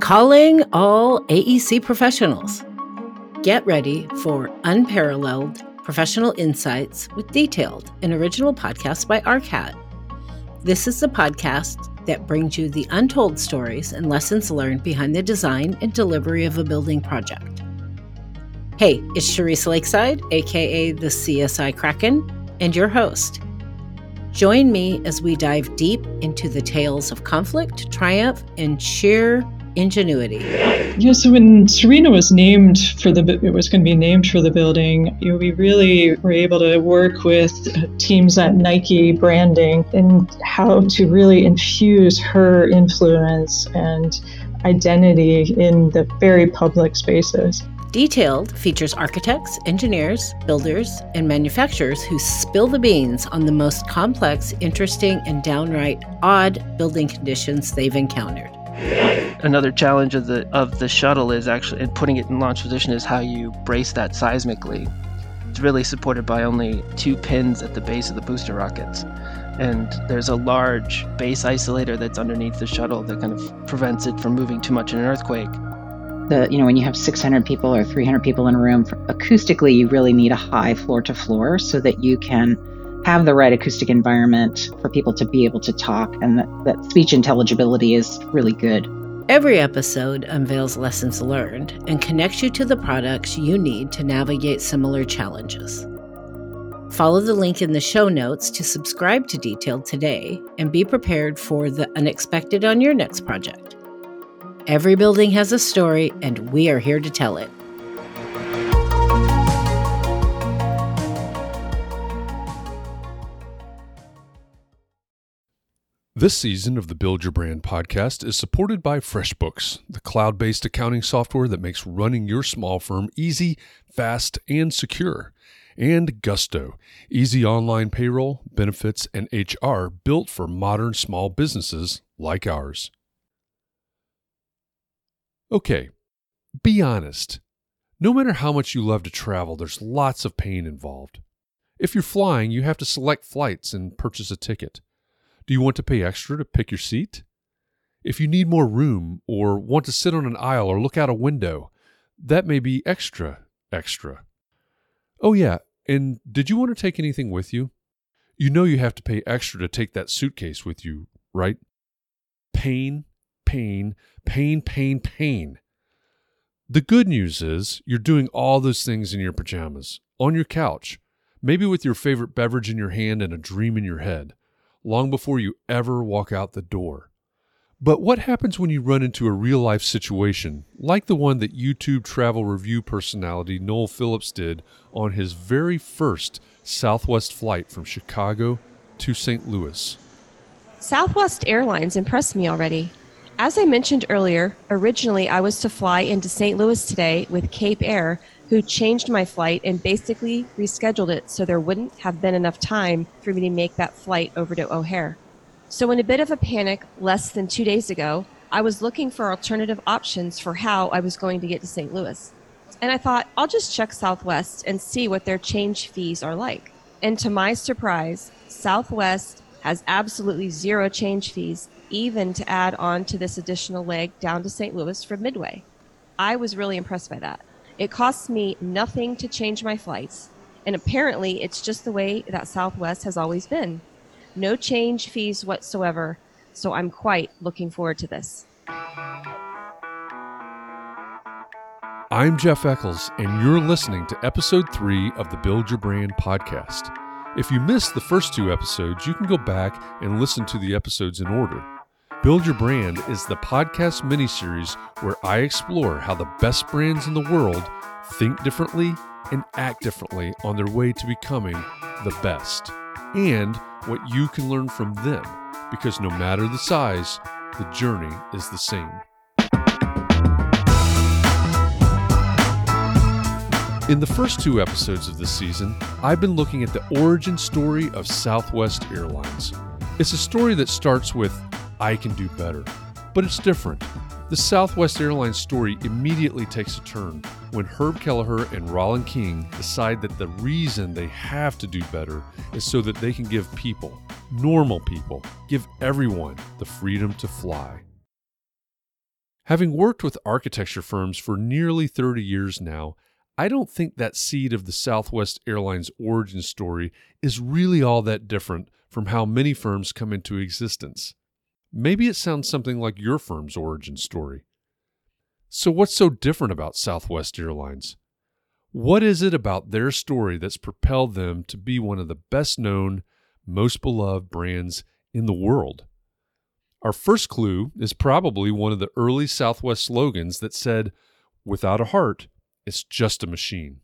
Calling all AEC professionals. Get ready for unparalleled professional insights with detailed and original podcasts by ARCAT. This is the podcast that brings you the untold stories and lessons learned behind the design and delivery of a building project. Hey, it's Charisse Lakeside, aka the CSI Kraken, and your host. Join me as we dive deep into the tales of conflict, triumph, and sheer ingenuity. Yeah, so when Serena was named for the, it was going to be named for the building, you know, we really were able to work with uh, teams at Nike branding and how to really infuse her influence and identity in the very public spaces. Detailed features architects, engineers, builders, and manufacturers who spill the beans on the most complex, interesting, and downright odd building conditions they've encountered. Another challenge of the of the shuttle is actually and putting it in launch position is how you brace that seismically. It's really supported by only two pins at the base of the booster rockets. And there's a large base isolator that's underneath the shuttle that kind of prevents it from moving too much in an earthquake. The, you know, when you have 600 people or 300 people in a room, acoustically, you really need a high floor to floor so that you can have the right acoustic environment for people to be able to talk and that, that speech intelligibility is really good. Every episode unveils lessons learned and connects you to the products you need to navigate similar challenges. Follow the link in the show notes to subscribe to Detailed today and be prepared for the unexpected on your next project. Every building has a story, and we are here to tell it. This season of the Build Your Brand podcast is supported by FreshBooks, the cloud based accounting software that makes running your small firm easy, fast, and secure. And Gusto, easy online payroll, benefits, and HR built for modern small businesses like ours. Okay, be honest. No matter how much you love to travel, there's lots of pain involved. If you're flying, you have to select flights and purchase a ticket. Do you want to pay extra to pick your seat? If you need more room or want to sit on an aisle or look out a window, that may be extra, extra. Oh, yeah, and did you want to take anything with you? You know you have to pay extra to take that suitcase with you, right? Pain, pain, pain, pain, pain. The good news is you're doing all those things in your pajamas, on your couch, maybe with your favorite beverage in your hand and a dream in your head long before you ever walk out the door. But what happens when you run into a real life situation like the one that YouTube travel review personality Noel Phillips did on his very first Southwest flight from Chicago to St. Louis? Southwest Airlines impressed me already. As I mentioned earlier, originally I was to fly into St. Louis today with Cape Air who changed my flight and basically rescheduled it so there wouldn't have been enough time for me to make that flight over to O'Hare. So, in a bit of a panic less than two days ago, I was looking for alternative options for how I was going to get to St. Louis. And I thought, I'll just check Southwest and see what their change fees are like. And to my surprise, Southwest has absolutely zero change fees, even to add on to this additional leg down to St. Louis from Midway. I was really impressed by that. It costs me nothing to change my flights, and apparently it's just the way that Southwest has always been. No change fees whatsoever, so I'm quite looking forward to this. I'm Jeff Eccles, and you're listening to episode three of the Build Your Brand podcast. If you missed the first two episodes, you can go back and listen to the episodes in order. Build Your Brand is the podcast miniseries where I explore how the best brands in the world think differently and act differently on their way to becoming the best, and what you can learn from them, because no matter the size, the journey is the same. In the first two episodes of this season, I've been looking at the origin story of Southwest Airlines. It's a story that starts with I can do better. But it's different. The Southwest Airlines story immediately takes a turn when Herb Kelleher and Rollin King decide that the reason they have to do better is so that they can give people, normal people. Give everyone the freedom to fly. Having worked with architecture firms for nearly 30 years now, I don't think that seed of the Southwest Airlines origin story is really all that different from how many firms come into existence. Maybe it sounds something like your firm's origin story. So, what's so different about Southwest Airlines? What is it about their story that's propelled them to be one of the best known, most beloved brands in the world? Our first clue is probably one of the early Southwest slogans that said, Without a heart, it's just a machine.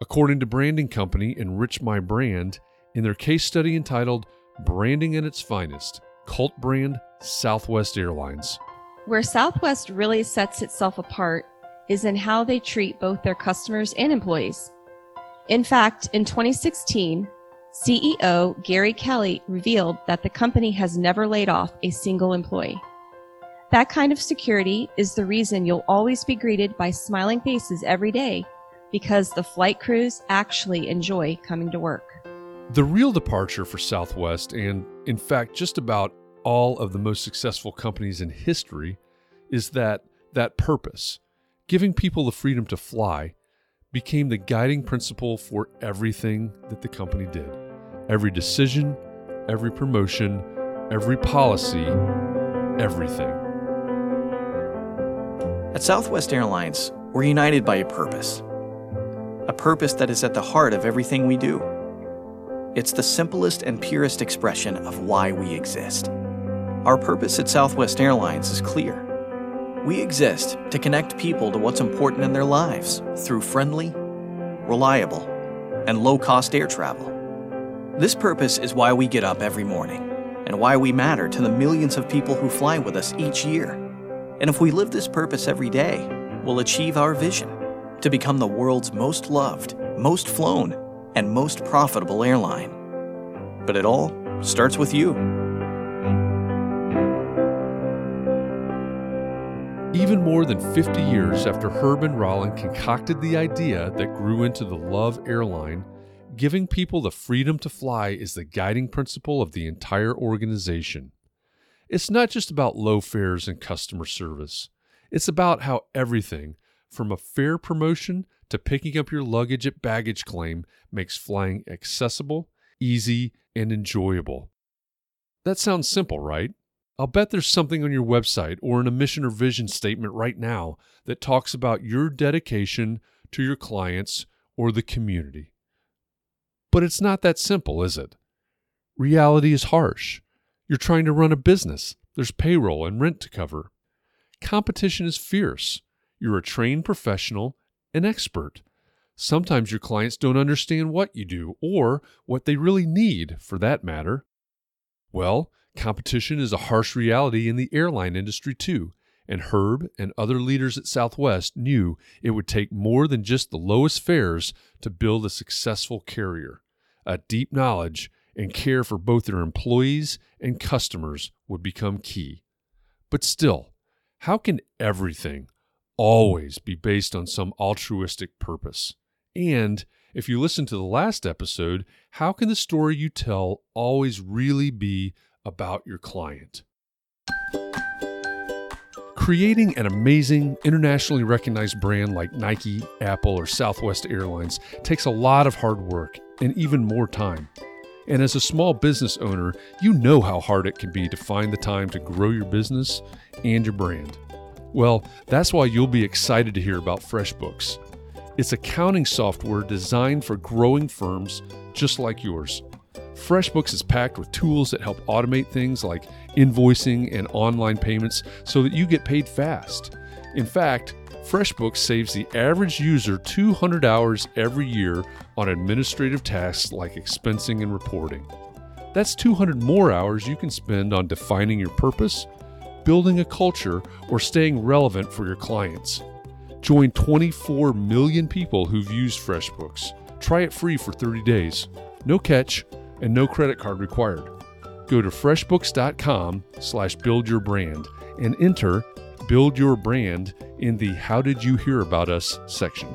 According to branding company Enrich My Brand, in their case study entitled Branding at Its Finest, cult brand Southwest Airlines. Where Southwest really sets itself apart is in how they treat both their customers and employees. In fact, in 2016, CEO Gary Kelly revealed that the company has never laid off a single employee. That kind of security is the reason you'll always be greeted by smiling faces every day because the flight crews actually enjoy coming to work. The real departure for Southwest, and in fact, just about all of the most successful companies in history, is that that purpose, giving people the freedom to fly, became the guiding principle for everything that the company did. Every decision, every promotion, every policy, everything. At Southwest Airlines, we're united by a purpose. A purpose that is at the heart of everything we do. It's the simplest and purest expression of why we exist. Our purpose at Southwest Airlines is clear. We exist to connect people to what's important in their lives through friendly, reliable, and low cost air travel. This purpose is why we get up every morning and why we matter to the millions of people who fly with us each year. And if we live this purpose every day, we'll achieve our vision to become the world's most loved, most flown, and most profitable airline. But it all starts with you. Even more than 50 years after Herb and Rollin concocted the idea that grew into the Love airline, giving people the freedom to fly is the guiding principle of the entire organization. It's not just about low fares and customer service. It's about how everything, from a fare promotion to picking up your luggage at baggage claim, makes flying accessible, easy, and enjoyable. That sounds simple, right? I'll bet there's something on your website or in a mission or vision statement right now that talks about your dedication to your clients or the community. But it's not that simple, is it? Reality is harsh. You're trying to run a business, there's payroll and rent to cover. Competition is fierce. You're a trained professional, an expert. Sometimes your clients don't understand what you do or what they really need, for that matter. Well, competition is a harsh reality in the airline industry, too, and Herb and other leaders at Southwest knew it would take more than just the lowest fares to build a successful carrier. A deep knowledge and care for both their employees and customers would become key. But still, how can everything always be based on some altruistic purpose? And if you listen to the last episode, how can the story you tell always really be about your client? Creating an amazing, internationally recognized brand like Nike, Apple, or Southwest Airlines takes a lot of hard work and even more time. And as a small business owner, you know how hard it can be to find the time to grow your business and your brand. Well, that's why you'll be excited to hear about FreshBooks. It's accounting software designed for growing firms just like yours. FreshBooks is packed with tools that help automate things like invoicing and online payments so that you get paid fast. In fact, FreshBooks saves the average user 200 hours every year on administrative tasks like expensing and reporting. That's 200 more hours you can spend on defining your purpose, building a culture, or staying relevant for your clients. Join 24 million people who've used FreshBooks. Try it free for 30 days. No catch and no credit card required. Go to freshbooks.com slash build your brand and enter build your brand in the How Did You Hear About Us section.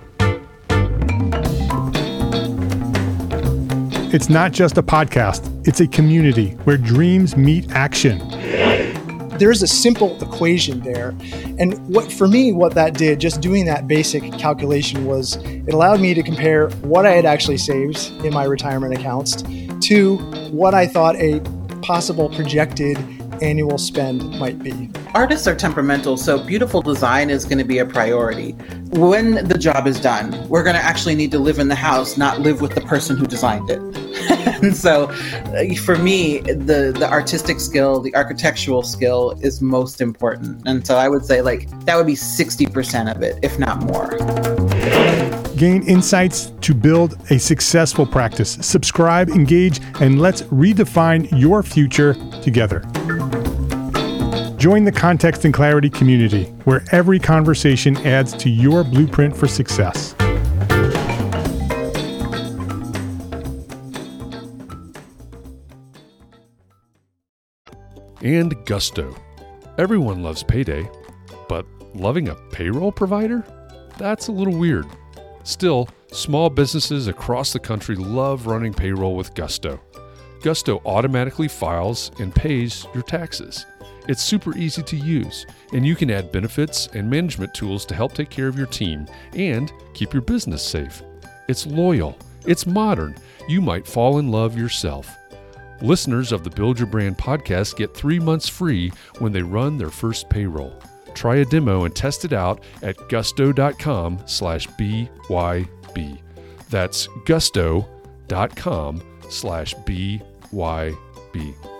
It's not just a podcast, it's a community where dreams meet action. There's a simple equation there. And what for me, what that did, just doing that basic calculation was it allowed me to compare what I had actually saved in my retirement accounts to what I thought a possible projected annual spend might be. Artists are temperamental, so beautiful design is going to be a priority. When the job is done, we're going to actually need to live in the house, not live with the person who designed it. and so uh, for me, the the artistic skill, the architectural skill is most important. And so I would say like that would be 60% of it, if not more. Gain insights to build a successful practice. Subscribe, engage, and let's redefine your future together. Join the Context and Clarity community, where every conversation adds to your blueprint for success. And Gusto. Everyone loves payday, but loving a payroll provider? That's a little weird. Still, small businesses across the country love running payroll with Gusto. Gusto automatically files and pays your taxes. It's super easy to use, and you can add benefits and management tools to help take care of your team and keep your business safe. It's loyal, it's modern. You might fall in love yourself. Listeners of the Build Your Brand podcast get three months free when they run their first payroll. Try a demo and test it out at gusto.com slash BYB. That's gusto.com slash BYB.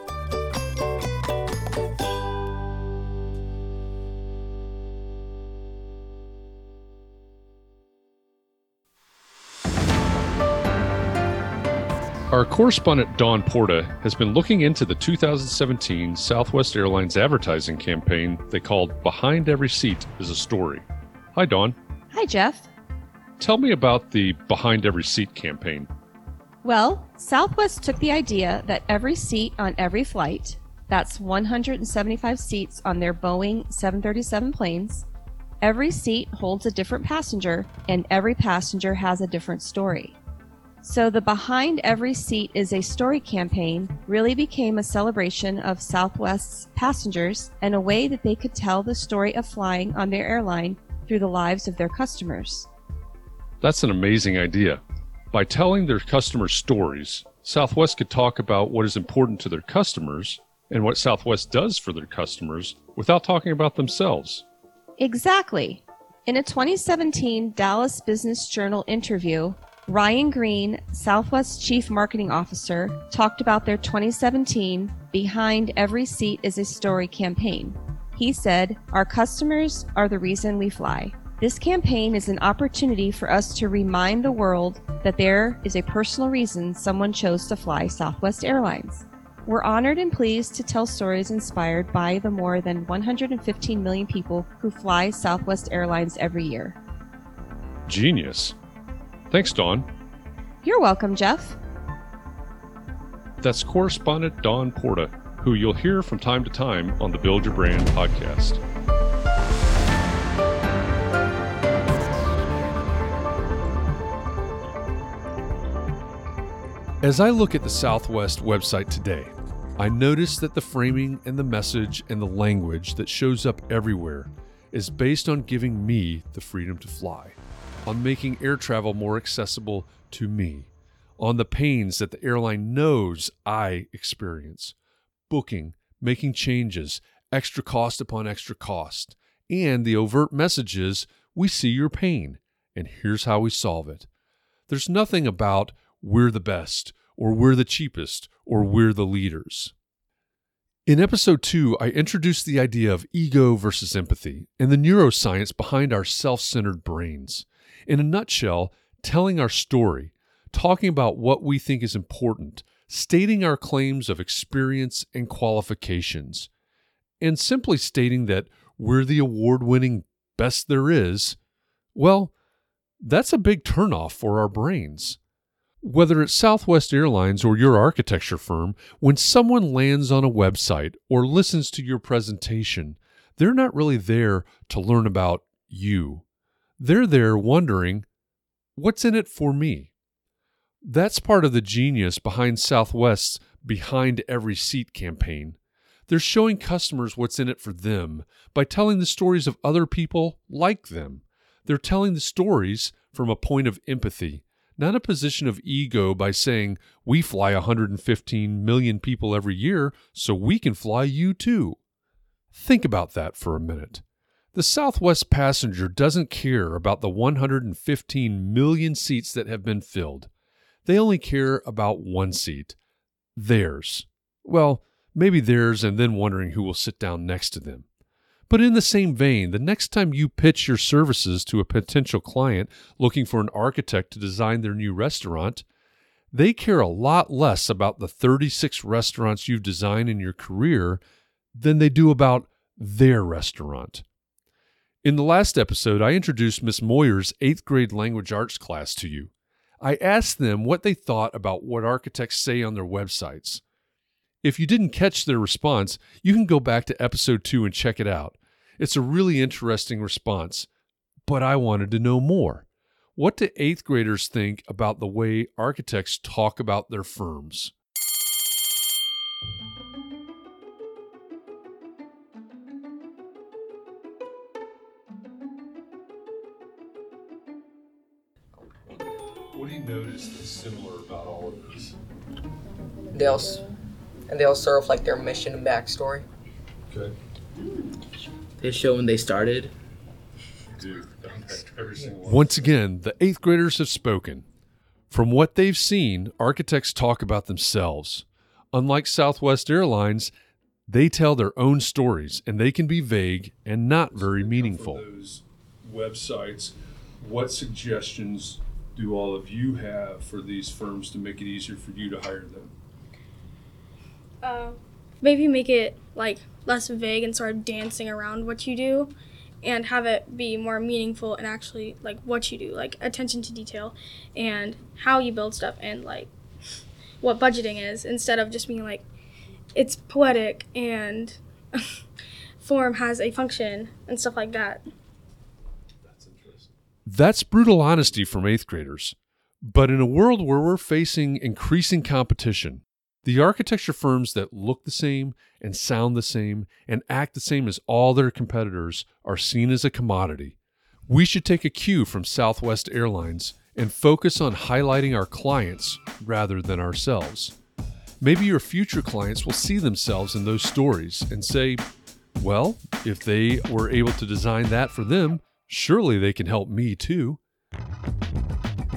Our correspondent Dawn Porta has been looking into the 2017 Southwest Airlines advertising campaign they called Behind Every Seat is a Story. Hi, Dawn. Hi, Jeff. Tell me about the Behind Every Seat campaign. Well, Southwest took the idea that every seat on every flight, that's 175 seats on their Boeing 737 planes, every seat holds a different passenger, and every passenger has a different story. So, the Behind Every Seat is a Story campaign really became a celebration of Southwest's passengers and a way that they could tell the story of flying on their airline through the lives of their customers. That's an amazing idea. By telling their customers stories, Southwest could talk about what is important to their customers and what Southwest does for their customers without talking about themselves. Exactly. In a 2017 Dallas Business Journal interview, Ryan Green, Southwest Chief Marketing Officer, talked about their 2017 Behind Every Seat is a Story campaign. He said, Our customers are the reason we fly. This campaign is an opportunity for us to remind the world that there is a personal reason someone chose to fly Southwest Airlines. We're honored and pleased to tell stories inspired by the more than 115 million people who fly Southwest Airlines every year. Genius. Thanks, Dawn. You're welcome, Jeff. That's correspondent Dawn Porta, who you'll hear from time to time on the Build Your Brand podcast. As I look at the Southwest website today, I notice that the framing and the message and the language that shows up everywhere is based on giving me the freedom to fly, on making air travel more accessible to me, on the pains that the airline knows I experience, booking, making changes, extra cost upon extra cost, and the overt messages we see your pain, and here's how we solve it. There's nothing about we're the best, or we're the cheapest, or we're the leaders. In episode two, I introduced the idea of ego versus empathy and the neuroscience behind our self centered brains. In a nutshell, telling our story, talking about what we think is important, stating our claims of experience and qualifications, and simply stating that we're the award winning best there is, well, that's a big turnoff for our brains. Whether it's Southwest Airlines or your architecture firm, when someone lands on a website or listens to your presentation, they're not really there to learn about you. They're there wondering, what's in it for me? That's part of the genius behind Southwest's Behind Every Seat campaign. They're showing customers what's in it for them by telling the stories of other people like them. They're telling the stories from a point of empathy, not a position of ego by saying, We fly 115 million people every year, so we can fly you too. Think about that for a minute. The Southwest passenger doesn't care about the 115 million seats that have been filled. They only care about one seat theirs. Well, maybe theirs and then wondering who will sit down next to them. But in the same vein, the next time you pitch your services to a potential client looking for an architect to design their new restaurant, they care a lot less about the 36 restaurants you've designed in your career than they do about their restaurant. In the last episode, I introduced Miss Moyer's eighth grade language arts class to you. I asked them what they thought about what architects say on their websites. If you didn't catch their response, you can go back to episode two and check it out. It's a really interesting response, but I wanted to know more. What do eighth graders think about the way architects talk about their firms? What do you notice that's similar about all of these? They'll s- and they'll serve like their mission and backstory. Okay. They show when they started. do. Every single one. Once again, the eighth graders have spoken. From what they've seen, architects talk about themselves. Unlike Southwest Airlines, they tell their own stories and they can be vague and not very meaningful. Those websites, what suggestions do all of you have for these firms to make it easier for you to hire them? uh, maybe make it like less vague and sort of dancing around what you do and have it be more meaningful and actually like what you do like attention to detail and how you build stuff and like what budgeting is instead of just being like it's poetic and form has a function and stuff like that That's interesting. That's brutal honesty from eighth graders. But in a world where we're facing increasing competition, the architecture firms that look the same and sound the same and act the same as all their competitors are seen as a commodity. We should take a cue from Southwest Airlines and focus on highlighting our clients rather than ourselves. Maybe your future clients will see themselves in those stories and say, well, if they were able to design that for them, surely they can help me too.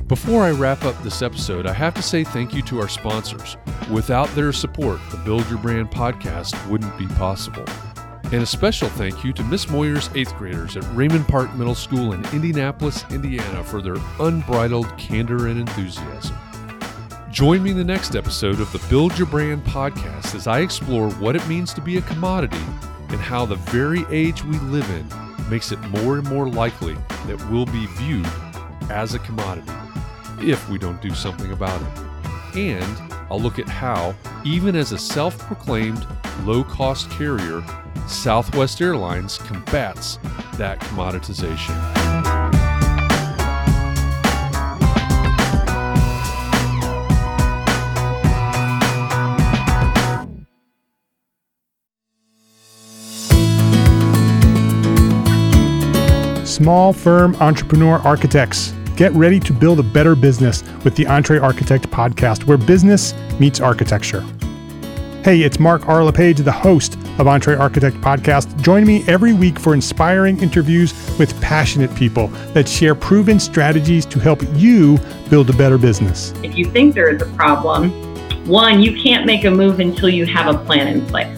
Before I wrap up this episode, I have to say thank you to our sponsors. Without their support, the Build Your Brand podcast wouldn't be possible. And a special thank you to Miss Moyer's 8th graders at Raymond Park Middle School in Indianapolis, Indiana for their unbridled candor and enthusiasm. Join me in the next episode of the Build Your Brand podcast as I explore what it means to be a commodity and how the very age we live in makes it more and more likely that we'll be viewed as a commodity if we don't do something about it. And I'll look at how, even as a self proclaimed low cost carrier, Southwest Airlines combats that commoditization. Small firm entrepreneur architects. Get ready to build a better business with the EntreArchitect podcast, where business meets architecture. Hey, it's Mark R. LePage, the host of EntreArchitect Podcast. Join me every week for inspiring interviews with passionate people that share proven strategies to help you build a better business. If you think there is a problem, one, you can't make a move until you have a plan in place.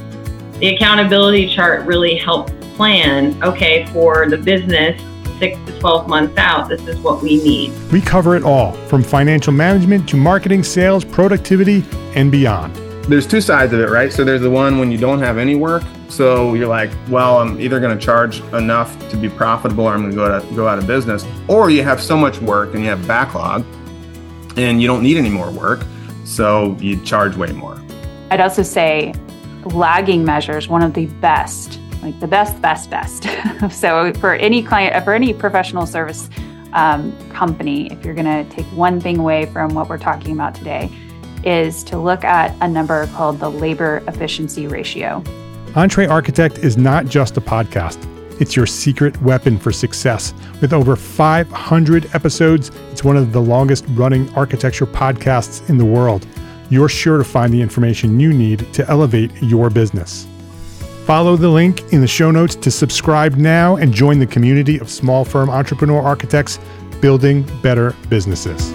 The accountability chart really helps plan okay, for the business, six to 12 months out, this is what we need. We cover it all from financial management to marketing, sales, productivity, and beyond. There's two sides of it, right? So there's the one when you don't have any work. So you're like, well, I'm either going to charge enough to be profitable or I'm going to go, to go out of business. Or you have so much work and you have backlog and you don't need any more work. So you charge way more. I'd also say lagging measures, one of the best, like the best, best, best. so for any client, for any professional service um, company, if you're going to take one thing away from what we're talking about today, is to look at a number called the labor efficiency ratio. EntreArchitect is not just a podcast. It's your secret weapon for success. With over 500 episodes, it's one of the longest running architecture podcasts in the world. You're sure to find the information you need to elevate your business. Follow the link in the show notes to subscribe now and join the community of small firm entrepreneur architects building better businesses.